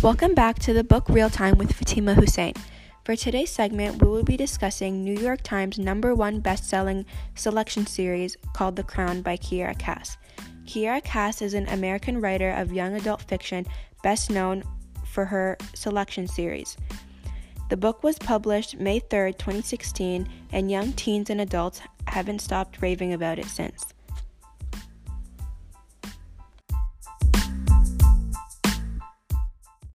Welcome back to the book Real Time with Fatima Hussain. For today's segment, we will be discussing New York Times number one best-selling selection series called The Crown by Kiera Cass. Kiera Cass is an American writer of young adult fiction, best known for her selection series. The book was published May 3, 2016, and young teens and adults haven't stopped raving about it since.